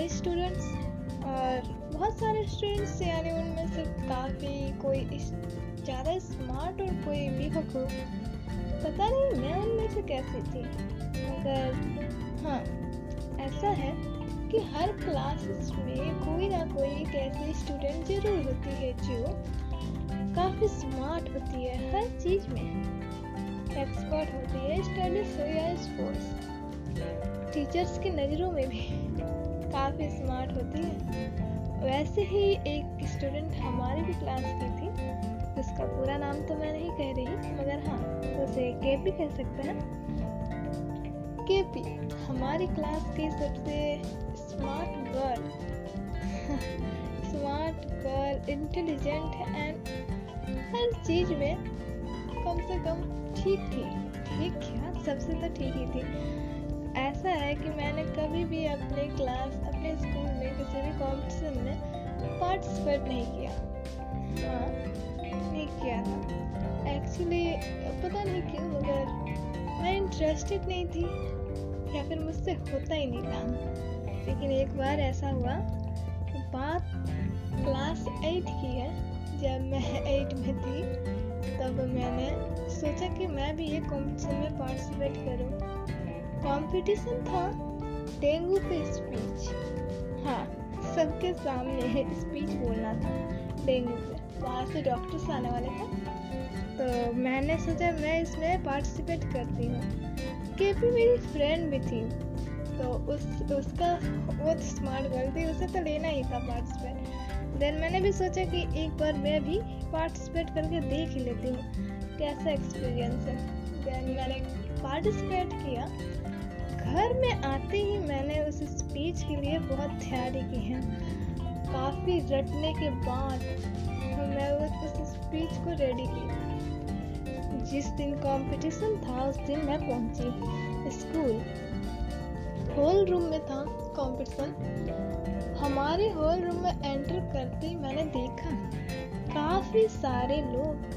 सारे स्टूडेंट्स और बहुत सारे स्टूडेंट्स यानी उनमें से काफ़ी कोई ज़्यादा स्मार्ट और कोई बेवकूफ़ पता नहीं मैं उनमें से कैसी थी, मगर हाँ ऐसा है कि हर क्लासेस में कोई ना कोई एक ऐसी स्टूडेंट ज़रूर होती है जो काफ़ी स्मार्ट होती है हर चीज़ में। एक्सपर्ट होती है स्टडीज़ हो या स्पोर्ट्स टीचर्स की नज़रों में भी काफ़ी स्मार्ट होती है। वैसे ही एक स्टूडेंट हमारी भी क्लास की थी उसका पूरा नाम तो मैं नहीं कह रही, मगर हाँ उसे के पी कह सकते हैं। के पी हमारी क्लास की सबसे smart girl smart girl intelligent and हर चीज़ में कम से कम ठीक थी। ठीक क्या सबसे तो ठीक ही थी। ऐसा है कि मैंने कभी भी अपने क्लास अपने स्कूल में किसी भी कॉम्पिटिशन में पार्टिसिपेट नहीं किया। हाँ नहीं किया था। एक्चुअली पता नहीं क्यों, मगर मैं इंटरेस्टेड नहीं थी, या फिर मुझसे होता ही नहीं था। लेकिन एक बार ऐसा हुआ कि बात क्लास एट की है, जब मैं एट में थी, तब मैंने सोचा कि मैं भी ये कॉम्पिटिशन में पार्टिसिपेट करूँ। कंपटीशन था। डेंगू पे स्पीच हाँ सबके सामने स्पीच बोलना था, डेंगू पे। वहाँ से डॉक्टर्स आने वाले थे तो मैंने सोचा, मैं इसमें पार्टिसिपेट करती हूँ। केपी मेरी फ्रेंड भी थी। तो उस, उसका वो स्मार्ट गर्ल थी। उसे तो लेना ही था पार्टिसिपेट देन मैंने भी सोचा कि एक बार मैं भी पार्टिसिपेट करके देख ही लेती हूँ, कैसा एक्सपीरियंस है। देन मैंने पार्टिसिपेट किया। घर में आते ही मैंने उस स्पीच के लिए बहुत तैयारी की है। काफ़ी रटने के बाद मैं उस स्पीच को रेडी की। जिस दिन कंपटीशन था, उस दिन मैं पहुँची स्कूल हॉल रूम में था कंपटीशन हमारे हॉल रूम में एंटर करते ही मैंने देखा, काफ़ी सारे लोग,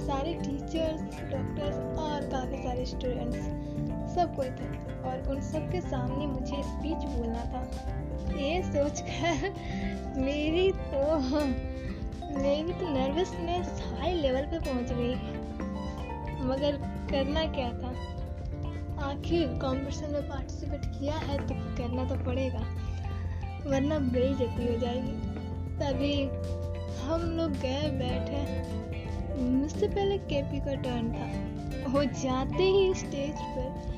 सारे टीचर्स डॉक्टर्स और काफ़ी सारे स्टूडेंट्स सब कोई थे और उन सब के सामने मुझे स्पीच बोलना था। ये सोचकर मेरी तो मेरी तो नर्वसनेस हाई लेवल पे पहुँच गई। मगर करना क्या था? आखिर कॉम्पिटिशन में पार्टिसिपेट किया है तो करना तो पड़ेगा, वरना बेइज्जती हो जाएगी। तभी हम लोग गए बैठे। मुझसे पहले केपी का टर्न था। वो जाते ही स्टेज पर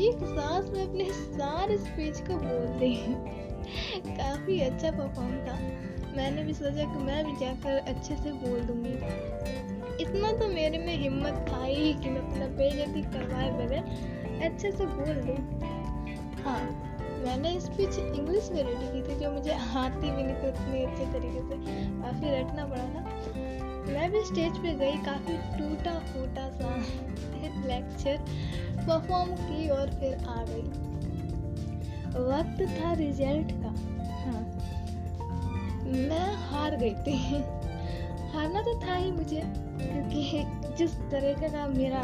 एक सांस में अपने सारे स्पीच को बोल दी काफ़ी अच्छा परफॉर्म था। मैंने भी सोचा कि मैं भी जाकर अच्छे से बोल दूँगी। इतना तो मेरे में हिम्मत था ही कि मैं अपना बेजती करवाए बगैर अच्छे से बोल दूँ। हाँ मैंने स्पीच इंग्लिश में रेडी की थी, जो मुझे आती भी नहीं थी उतनी अच्छे तरीके से। काफ़ी रटना पड़ा था। मैं भी स्टेज पे गई, काफ़ी टूटा फूटा सा लेक्चर परफॉर्म की और फिर आ गई। वक्त था रिज़ल्ट का। हाँ। मैं हार गई थी। हारना तो था ही मुझे क्योंकि जिस तरीके का मेरा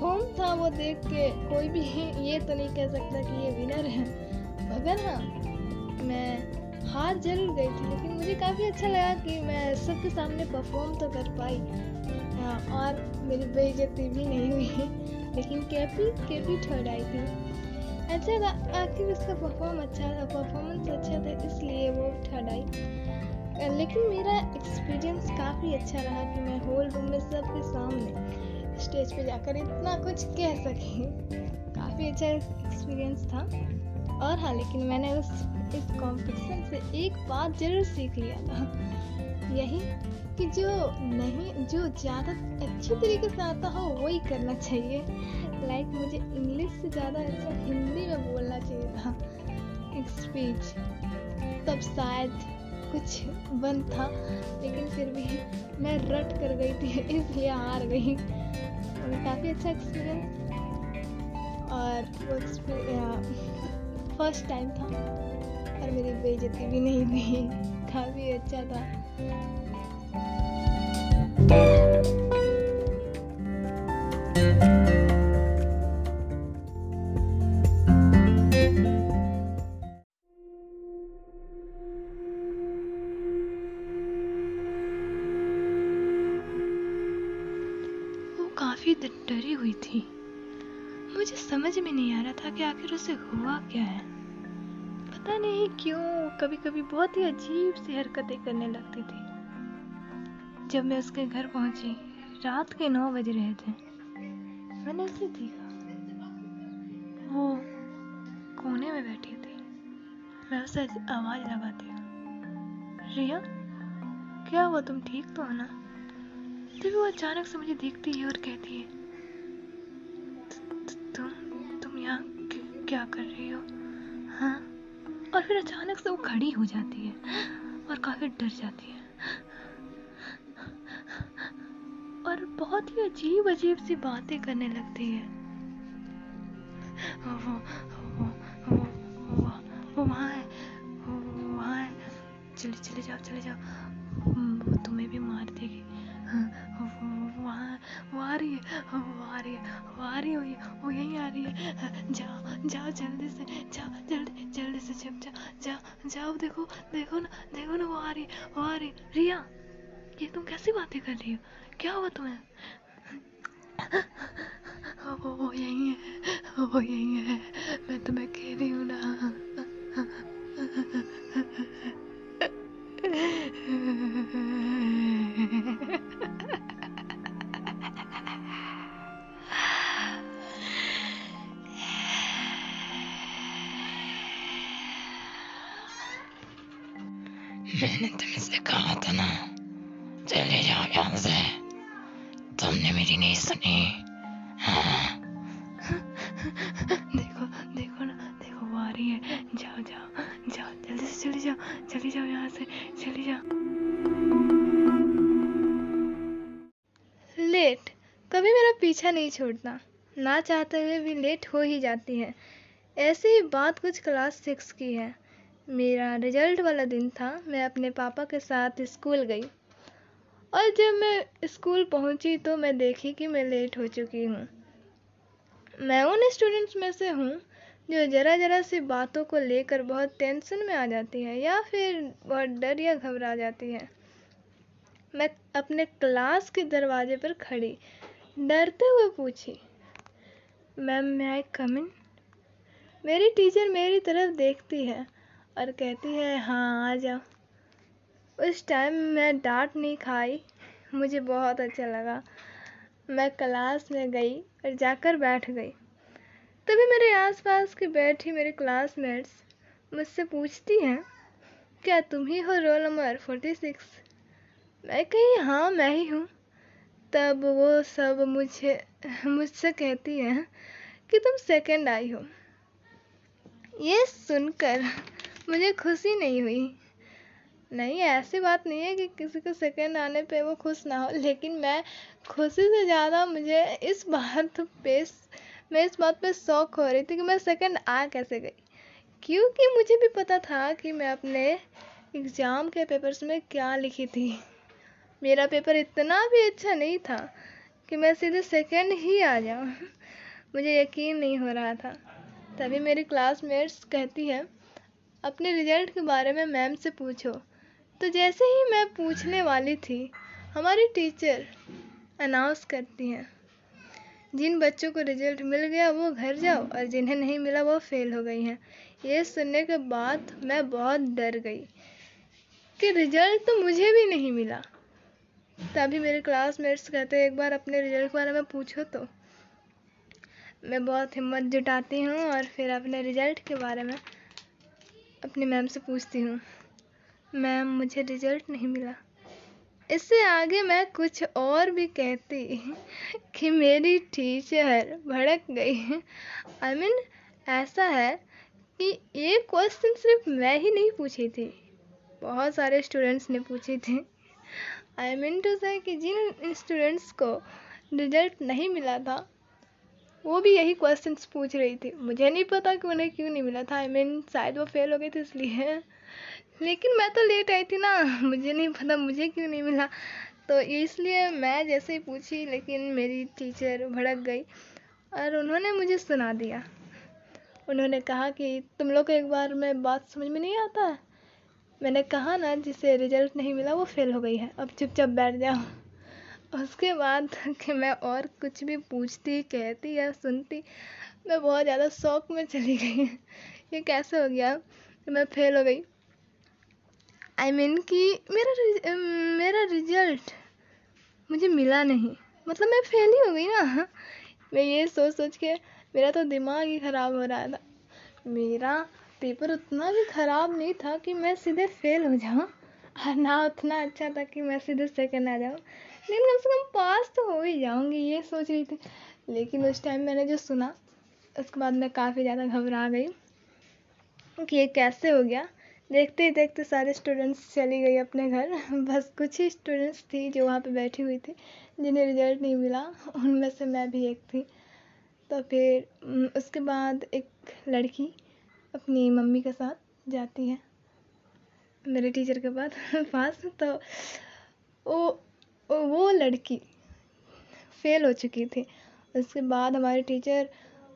फॉर्म था वो देख के कोई भी ये तो नहीं कह सकता कि ये विनर है। मगर हाँ मैं हार ज़रूर गई थी लेकिन मुझे काफ़ी अच्छा लगा कि मैं सबके सामने परफॉर्म तो कर पाई। हाँ, और मेरी बेइज्जती भी नहीं हुई। लेकिन कैपी कैपी थर्ड आई थी। अच्छा आखिर उसका परफॉर्म अच्छा था परफॉर्मेंस अच्छा था, इसलिए वो थर्ड आई। लेकिन मेरा एक्सपीरियंस काफ़ी अच्छा रहा कि मैं होल रूम में सबके सामने स्टेज पे जाकर इतना कुछ कह सकी। काफ़ी अच्छा एक्सपीरियंस था। और हाँ लेकिन मैंने उस, इस कॉम्पिटिशन से एक बात ज़रूर सीख लिया था। यही कि जो नहीं जो ज़्यादा अच्छे तरीके से आता हो वही करना चाहिए। लाइक like, मुझे इंग्लिश से ज़्यादा अच्छा हिंदी में बोलना चाहिए था। एक स्पीच तब शायद कुछ बन था लेकिन फिर भी मैं रट कर गई थी इसलिए हार गई। और काफ़ी अच्छा एक्सपीरियंस और वो फ़र्स्ट टाइम था। और मेरी बेइज्जती भी नहीं हुई। काफ़ी अच्छा था। काफ़ी डरी हुई थी। मुझे समझ में नहीं आ रहा था कि आखिर उसे हुआ क्या है। पता नहीं क्यों कभी कभी बहुत ही अजीब सी हरकतें करने लगती थी। जब मैं उसके घर पहुँची, रात के नौ बज रहे थे। मैंने उसे देखा। वो कोने में बैठी थी। मैं उसे आवाज़ लगाती रिया, क्या हुआ? तुम ठीक तो हो ना? तभी वो अचानक से मुझे देखती है और कहती है तुम तुम यहाँ क्या कर रही हो हाँ और फिर अचानक से वो खड़ी हो जाती है और काफ़ी डर जाती है बहुत ही अजीब अजीब सी बातें करने लगती है। वो वो वो वो वो वहाँ है वहाँ है। चले चले जाओ चले जाओ। वो तुम्हें भी मार देगी। हाँ, वहाँ वो आ रही है वो आ रही है वो आ रही है वो यहीं आ रही है। जाओ जाओ जल्दी से जाओ जल्दी जल्दी से जब जाओ जाओ जाओ देखो देखो ना देखो ना वो आ रही है वो आ रही है। रिया ये तुम कैसी बातें कर रही हो? क्या हुआ तुम्हें? वो वो यही है वो यही है। मैं तुम्हें कह रही हूँ ना। मैंने तुमसे कहा था ना, चले जाओ यहाँ से। तुमने मेरी नहीं सुनी। हाँ देखो देखो ना देखो वो आ रही है। जाओ जाओ जाओ जल्दी से चले जाओ चले जाओ यहाँ से चले जाओ। लेट कभी मेरा पीछा नहीं छोड़ता ना चाहते हुए भी लेट हो ही जाती है। ऐसी ही बात कुछ क्लास सिक्स की है। मेरा रिज़ल्ट वाला दिन था मैं अपने पापा के साथ स्कूल गई। और जब मैं स्कूल पहुँची तो मैं देखी कि मैं लेट हो चुकी हूँ। मैं उन स्टूडेंट्स में से हूँ जो ज़रा ज़रा सी बातों को लेकर बहुत टेंशन में आ जाती है या फिर बहुत डर या घबरा जाती है। मैं अपने क्लास के दरवाजे पर खड़ी, डरते हुए पूछी मैम मैं आई कम इन मेरी टीचर मेरी तरफ़ देखती है और कहती है हाँ आ जाओ। उस टाइम मैं डांट नहीं खाई। मुझे बहुत अच्छा लगा। मैं क्लास में गई और जाकर बैठ गई। तभी मेरे आसपास के बैठी मेरे क्लासमेट्स मुझसे पूछती हैं, क्या तुम ही हो रोल नंबर फोर्टी सिक्स मैं कही हाँ मैं ही हूँ। तब वो सब मुझे, मुझसे कहती हैं कि तुम सेकंड आई हो। ये सुनकर मुझे खुशी नहीं हुई। नहीं, ऐसी बात नहीं है कि किसी को सेकंड आने पे वो खुश ना हो, लेकिन मैं खुशी से ज़्यादा मुझे इस बात पे मैं इस बात पे शौक हो रही थी कि मैं सेकंड आ कैसे गई। क्योंकि मुझे भी पता था कि मैं अपने एग्ज़ाम के पेपर्स में क्या लिखी थी। मेरा पेपर इतना भी अच्छा नहीं था कि मैं सीधे सेकंड ही आ जाऊँ। मुझे यकीन नहीं हो रहा था। तभी मेरी क्लासमेट्स कहती है, अपने रिज़ल्ट के बारे में मैम से पूछो। तो जैसे ही मैं पूछने वाली थी, हमारी टीचर अनाउंस करती हैं, जिन बच्चों को रिज़ल्ट मिल गया, वो घर जाओ और जिन्हें नहीं मिला, वो फेल हो गई हैं। ये सुनने के बाद मैं बहुत डर गई कि रिज़ल्ट तो मुझे भी नहीं मिला। तभी मेरे क्लासमेट्स कहते हैं, एक बार अपने रिज़ल्ट के बारे में पूछो तो। मैं बहुत हिम्मत जुटाती हूँ और फिर अपने रिज़ल्ट के बारे में अपनी मैम से पूछती हूँ। मैम, मुझे रिज़ल्ट नहीं मिला। इससे आगे मैं कुछ और भी कहती कि मेरी टीचर भड़क गई है। आई मीन, ऐसा है कि ये क्वेश्चन सिर्फ़ मैं ही नहीं पूछी थी। बहुत सारे स्टूडेंट्स ने पूछी थी। आई मीन टू से कि जिन स्टूडेंट्स को रिज़ल्ट नहीं मिला था वो भी यही क्वेश्चंस पूछ रही थी। मुझे नहीं पता कि उन्हें क्यों नहीं मिला था। आई मीन शायद वो फेल हो गए थे इसलिए। लेकिन मैं तो लेट आई थी ना। मुझे नहीं पता, मुझे क्यों नहीं मिला। तो इसलिए मैं जैसे ही पूछी, लेकिन मेरी टीचर भड़क गई और उन्होंने मुझे सुना दिया। उन्होंने कहा कि, तुम लोग को एक बार में बात समझ में नहीं आता? है मैंने कहा ना, जिसे रिज़ल्ट नहीं मिला, वो फेल हो गई है। अब चुपचाप बैठ जाओ। उसके बाद कि मैं और कुछ भी पूछती, कहती या सुनती, मैं बहुत ज़्यादा शौक में चली गई ये कैसे हो गया? कि मैं फेल हो गई। आई I मीन mean कि मेरा मेरा रिज़ल्ट मुझे मिला नहीं। मतलब मैं फेल ही हो गई ना। मैं ये सोच सोच के मेरा तो दिमाग ही ख़राब हो रहा था। मेरा पेपर उतना भी ख़राब नहीं था कि मैं सीधे फेल हो जाऊँ। और ना उतना अच्छा था कि मैं सीधे सेकेंड आ जाऊँ। लेकिन कम से कम पास तो हो ही जाऊँगी, ये सोच रही थी। लेकिन उस टाइम मैंने जो सुना, उसके बाद मैं काफ़ी ज़्यादा घबरा गई कि ये कैसे हो गया। देखते ही देखते सारे स्टूडेंट्स चली गई अपने घर। बस कुछ ही स्टूडेंट्स थी जो वहाँ पे बैठी हुई थी, जिन्हें रिज़ल्ट नहीं मिला। उनमें से मैं भी एक थी। तो फिर उसके बाद एक लड़की अपनी मम्मी के साथ जाती है। मेरे टीचर के पास पास। तो वो वो लड़की फेल हो चुकी थी। उसके बाद हमारी टीचर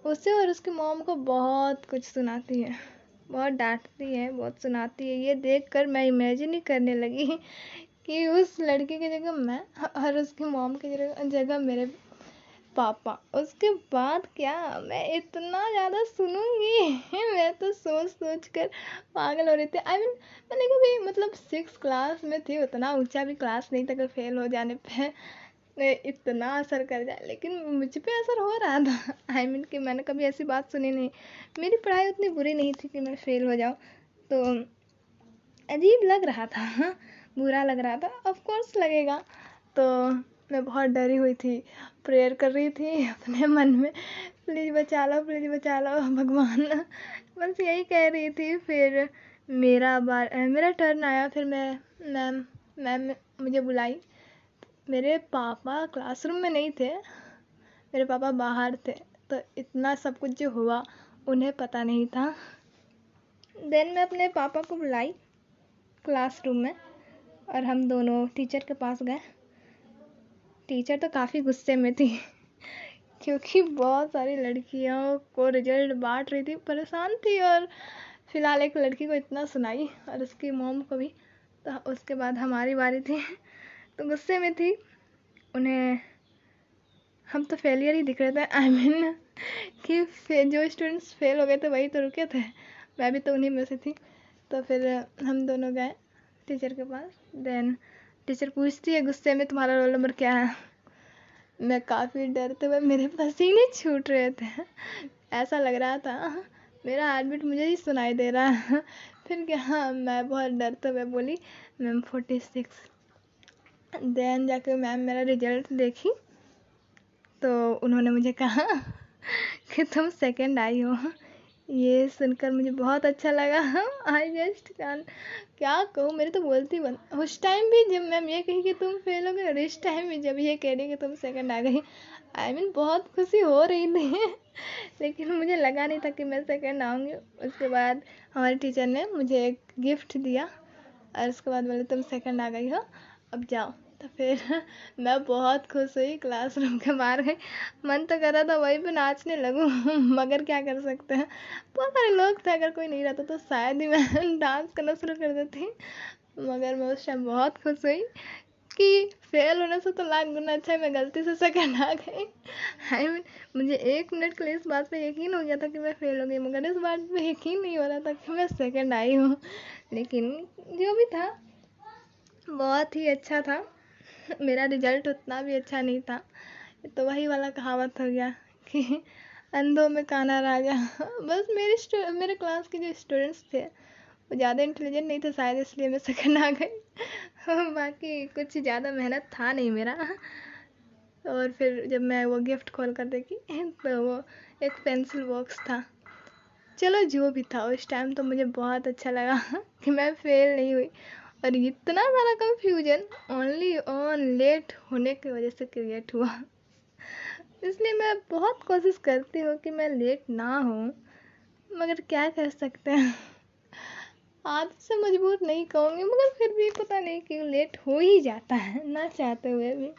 उसे और उसकी मॉम को बहुत कुछ सुनाती है। बहुत डांटती है, बहुत सुनाती है। ये देख कर मैं इमेजिन ही करने लगी कि उस लड़की की जगह मैं और उसकी मॉम की जगह जगह मेरे पापा उसके बाद क्या? मैं इतना ज़्यादा सुनूँगी। मैं तो सोच सोच कर पागल हो रही थी। आई I मीन mean, मैंने कभी मतलब सिक्स क्लास में थी उतना ऊँचा भी क्लास नहीं था कि फेल हो जाने पे इतना असर कर जाए लेकिन मुझ पे असर हो रहा था। आई I मीन mean, कि मैंने कभी ऐसी बात सुनी नहीं। मेरी पढ़ाई उतनी बुरी नहीं थी कि मैं फेल हो जाऊँ। तो अजीब लग रहा था। बुरा लग रहा था। ऑफ़ कोर्स लगेगा। तो मैं बहुत डरी हुई थी। प्रेयर कर रही थी अपने मन में, प्लीज़ बचा लो, प्लीज़ बचा लो, भगवान। बस यही कह रही थी। फिर मेरा बार मेरा टर्न आया। फिर मैं, मैम मैम मुझे बुलाई। मेरे पापा क्लासरूम में नहीं थे। मेरे पापा बाहर थे। तो इतना सब कुछ जो हुआ, उन्हें पता नहीं था। देन मैं अपने पापा को बुलाई क्लासरूम में और हम दोनों टीचर के पास गए। टीचर तो काफ़ी गुस्से में थी क्योंकि बहुत सारी लड़कियों को रिज़ल्ट बांट रही थी परेशान थी और फ़िलहाल एक लड़की को इतना सुनाई और उसकी मोम को भी तो उसके बाद हमारी बारी थी। तो गुस्से में थी उन्हें हम तो फेलियर ही दिख रहे थे आई I मीन mean, कि जो स्टूडेंट्स फेल हो गए थे वही तो रुके थे। मैं भी तो उन्हीं में से थी। तो फिर हम दोनों गए टीचर के पास देन टीचर पूछती है, गुस्से में तुम्हारा रोल नंबर क्या है? मैं काफ़ी डरते हुए मेरे पसीने छूट रहे थे। ऐसा लग रहा था, मेरा हार्ट बीट मुझे ही सुनाई दे रहा है। फिर क्या हाँ मैं बहुत डरते हुए बोली, मैम फोर्टी सिक्स देन जाके मैम मेरा रिज़ल्ट देखी तो उन्होंने मुझे कहा कि तुम सेकंड आई हो। ये सुनकर मुझे बहुत अच्छा लगा। आई जस्ट कैन क्या कहूँ मेरे तो बोलती बन उस टाइम भी जब मैम ये कही कि तुम फेल हो गए और इस टाइम भी जब ये कह रही कि तुम सेकंड आ गई आई I मीन mean, बहुत खुशी हो रही थी। लेकिन मुझे लगा नहीं था कि मैं सेकंड आऊँगी। उसके बाद हमारे टीचर ने मुझे एक गिफ्ट दिया और उसके बाद बोले तुम सेकंड आ गई हो अब जाओ। तो फिर मैं बहुत खुश हुई क्लासरूम के बाहर गई। मन तो कर रहा था वहीं पे नाचने लगूँ, मगर क्या कर सकते हैं? बहुत सारे लोग थे, अगर कोई नहीं रहता तो शायद ही मैं डांस करना शुरू कर देती। मगर मैं उस टाइम बहुत खुश हुई कि फेल होने से तो लाख गुना अच्छा है, मैं गलती से सेकंड आ गई। आई मीन मुझे एक मिनट के लिए इस बात पे यकीन हो गया था कि मैं फेल हो गई, मगर इस बात पे यकीन नहीं हो रहा था कि मैं सेकंड आई हूँ। लेकिन जो भी था, बहुत ही अच्छा था। मेरा रिज़ल्ट उतना भी अच्छा नहीं था। तो वही वाला कहावत हो गया कि अंधों में काना राजा। बस मेरे मेरे क्लास के जो स्टूडेंट्स थे, वो ज़्यादा इंटेलिजेंट नहीं थे शायद, इसलिए मैं सेकंड आ गई। बाकी कुछ ज़्यादा मेहनत था नहीं मेरा। और फिर जब मैं वो गिफ्ट खोल कर देखी तो वो एक पेंसिल बॉक्स था। चलो जो भी था, उस टाइम तो मुझे बहुत अच्छा लगा कि मैं फेल नहीं हुई। और इतना सारा कंफ्यूजन ओनली ऑन लेट होने की वजह से क्रिएट हुआ। इसलिए मैं बहुत कोशिश करती हूँ कि मैं लेट ना हूँ मगर क्या कर सकते हैं? आज से मजबूर नहीं कहूँगी, मगर फिर भी पता नहीं क्यों लेट हो ही जाता है, ना चाहते हुए भी।